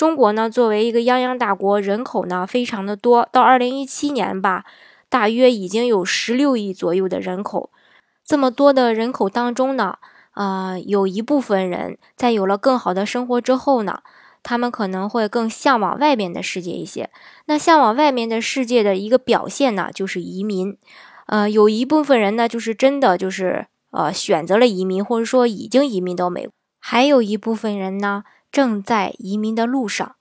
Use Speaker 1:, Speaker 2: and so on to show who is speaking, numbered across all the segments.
Speaker 1: 中国呢，作为一个泱泱大国，人口呢非常的多，到二零一七年吧，大约已经有十六亿左右的人口。这么多的人口当中呢，呃，有一部分人在有了更好的生活之后呢，他们可能会更向往外面的世界一些。那向往外面的世界的一个表现呢，就是移民。呃，有一部分人呢，就是真的就是呃选择了移民，或者说已经移民到美国。还有一部分人呢。正在移民的路上，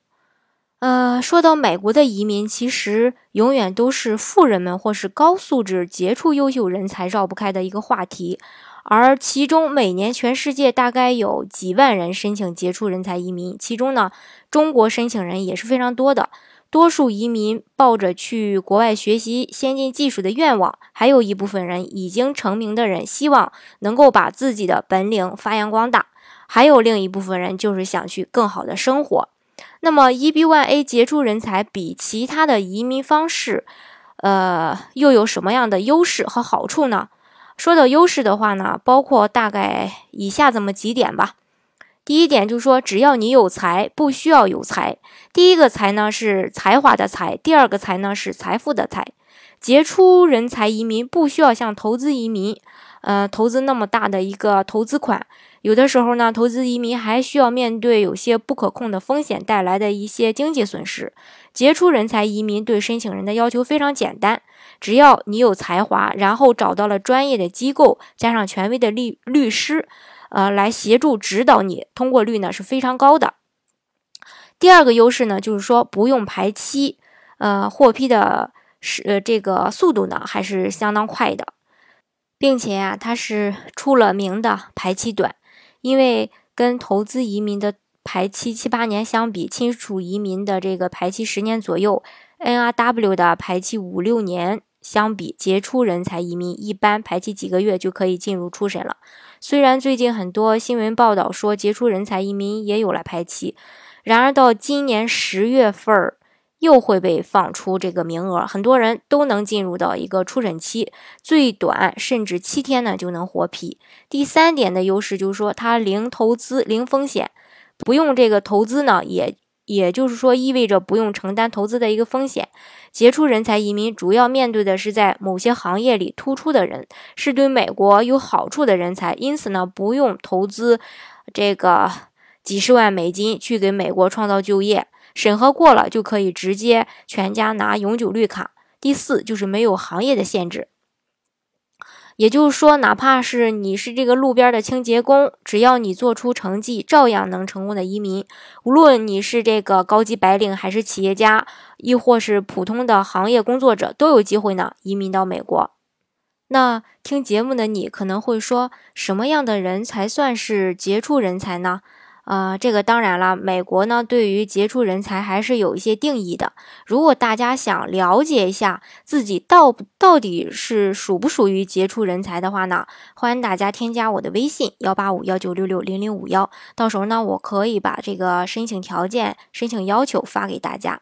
Speaker 1: 呃，说到美国的移民，其实永远都是富人们或是高素质、杰出、优秀人才绕不开的一个话题。而其中，每年全世界大概有几万人申请杰出人才移民，其中呢，中国申请人也是非常多的。多数移民抱着去国外学习先进技术的愿望，还有一部分人已经成名的人，希望能够把自己的本领发扬光大。还有另一部分人就是想去更好的生活。那么，EB-1A 杰出人才比其他的移民方式，呃，又有什么样的优势和好处呢？说到优势的话呢，包括大概以下这么几点吧。第一点就是说，只要你有才，不需要有才。第一个才呢是才华的才，第二个才呢是财富的才。杰出人才移民不需要像投资移民，呃，投资那么大的一个投资款。有的时候呢，投资移民还需要面对有些不可控的风险带来的一些经济损失。杰出人才移民对申请人的要求非常简单，只要你有才华，然后找到了专业的机构，加上权威的律律师，呃，来协助指导你，通过率呢是非常高的。第二个优势呢，就是说不用排期，呃，获批的是呃这个速度呢还是相当快的，并且啊，它是出了名的排期短。因为跟投资移民的排期七八年相比，亲属移民的这个排期十年左右，NRW 的排期五六年相比，杰出人才移民一般排期几个月就可以进入初审了。虽然最近很多新闻报道说杰出人才移民也有了排期，然而到今年十月份儿。又会被放出这个名额，很多人都能进入到一个初审期，最短甚至七天呢就能获批。第三点的优势就是说，它零投资、零风险，不用这个投资呢，也也就是说意味着不用承担投资的一个风险。杰出人才移民主要面对的是在某些行业里突出的人，是对美国有好处的人才，因此呢，不用投资这个几十万美金去给美国创造就业。审核过了就可以直接全家拿永久绿卡。第四就是没有行业的限制，也就是说，哪怕是你是这个路边的清洁工，只要你做出成绩，照样能成功的移民。无论你是这个高级白领，还是企业家，亦或是普通的行业工作者，都有机会呢移民到美国。那听节目的你可能会说，什么样的人才算是杰出人才呢？呃，这个当然了，美国呢对于杰出人才还是有一些定义的。如果大家想了解一下自己到到底是属不属于杰出人才的话呢，欢迎大家添加我的微信幺八五幺九六六零零五幺，到时候呢我可以把这个申请条件、申请要求发给大家。